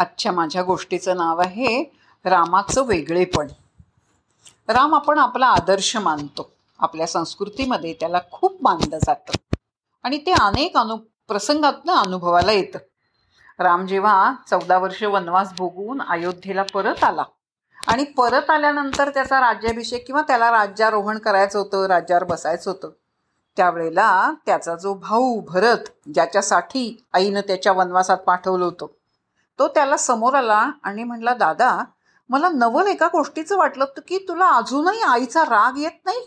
आजच्या माझ्या गोष्टीचं नाव आहे रामाचं वेगळेपण. राम आपण आपला आदर्श मानतो. आपल्या संस्कृतीमध्ये त्याला खूप मानलं जातं. आणि ते अनेक अनु प्रसंगातनं अनुभवाला येतं. राम जेव्हा चौदा वर्ष वनवास भोगून अयोध्येला परत आला आणि परत आल्यानंतर त्याचा राज्याभिषेक किंवा त्याला राज्यारोहण करायचं होतं राज्यावर बसायचं होतं त्यावेळेला त्याचा जो भाऊ भरत ज्याच्यासाठी आईनं त्याच्या वनवासात पाठवलं होतं तो त्याला समोर आला आणि म्हणला दादा मला नवल एका गोष्टीचं वाटलं की तुला अजूनही आईचा राग येत नाही?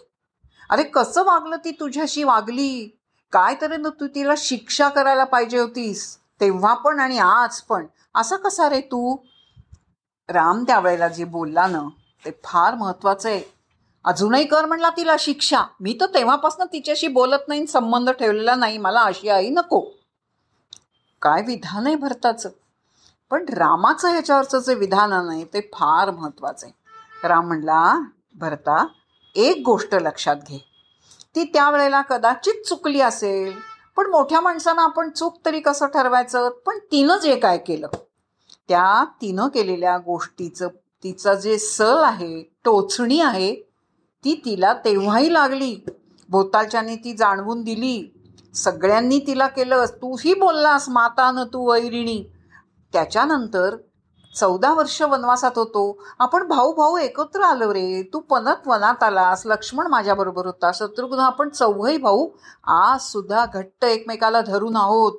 अरे कसं वागलं ती तुझ्याशी वागली? काय तरी न तू तिला शिक्षा करायला पाहिजे होतीस? तेव्हा पण आणि आज पण. असा कसा रे तू? राम त्यावेळेला जे बोलला ना ते फार महत्वाचं आहे. अजूनही कर म्हणला तिला शिक्षा. मी तर तेव्हापासून तिच्याशी बोलत नाही संबंध ठेवलेला नाही. मला अशी आई नको. काय विधान आहे भरताचं? पण रामाचं ह्याच्यावरचं जे विधान नाही ते फार महत्त्वाचं आहे. राम म्हणला भरता एक गोष्ट लक्षात घे. ती त्यावेळेला कदाचित चुकली असेल. पण मोठ्या माणसानं आपण चूक तरी कसं ठरवायचं? पण तिनं जे काय केलं त्या तिनं केलेल्या गोष्टीचं तिचं जे सल आहे टोचणी आहे ती तिला तेव्हाही लागली. भोतालच्याने ती जाणवून दिली. सगळ्यांनी तिला केलं. तूही बोललास मातानं तू वैरिणी. त्याच्यानंतर चौदा वर्ष वनवासात होतो. आपण भाऊ भाऊ एकत्र आलो रे. तू पनत वनात आलास. लक्ष्मण माझ्याबरोबर होता. शत्रुघ्न आपण चौघही भाऊ आज सुद्धा घट्ट एकमेकाला धरून आहोत.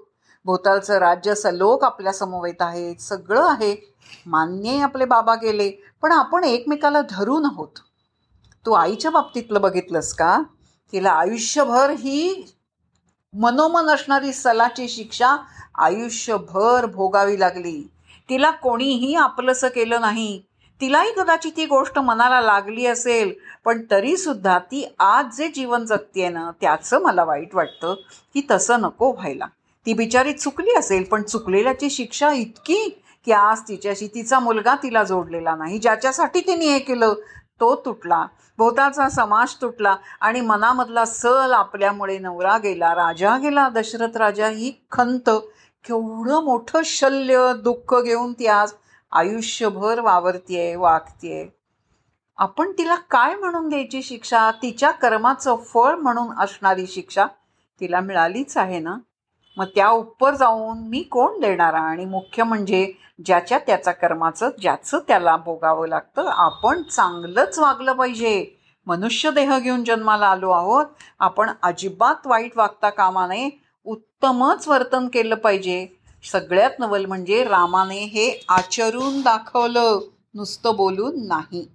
भोतालचं राज्य सलोक आपल्या समवेत आहेत सगळं आहे. मान्य आपले बाबा गेले. पण आपण एकमेकाला धरून आहोत. तू आईच्या बाबतीतलं बघितलंस का? तिला आयुष्यभर ही मनोमन असणारी सलाची शिक्षा आयुष्यभर भोगावी लागली. तिला कोणीही आपलंसं केलं नाही. तिलाही कदाचित ती गोष्ट मनाला लागली असेल पण तरीसुद्धा ती आज जे जीवन जगतीये ना त्याचं मला वाईट वाटतं की तसं नको व्हायला. ती बिचारी चुकली असेल पण चुकलेल्याची शिक्षा इतकी की आज तिच्याशी तिचा मुलगा तिला जोडलेला नाही ज्याच्यासाठी तिने हे केलं. तो तुटला. भोवताचा समाज तुटला आणि मनामधला सल आपल्यामुळे नवरा गेला. राजा गेला. दशरथ राजा ही खंत. केवढं मोठं शल्य दुःख घेऊन ती आज आयुष्यभर वावरतीये वागतीये. आपण तिला काय म्हणून द्यायची शिक्षा? तिच्या कर्माचं फळ म्हणून असणारी शिक्षा तिला मिळालीच आहे ना? मग त्या उपर जाऊन मी कोण देणारा? आणि मुख्य म्हणजे ज्याच्या त्याचा कर्माचं ज्याचं त्याला भोगावं लागतं आपण चांगलंच वागलं पाहिजे. मनुष्य देह घेऊन जन्माला आलो आहोत. आपण अजिबात वाईट वागता कामा नये. उत्तमच वर्तन केलं पाहिजे. सगळ्यात नवल म्हणजे रामाने हे आचरून दाखवलं. नुसतं बोलून नाही.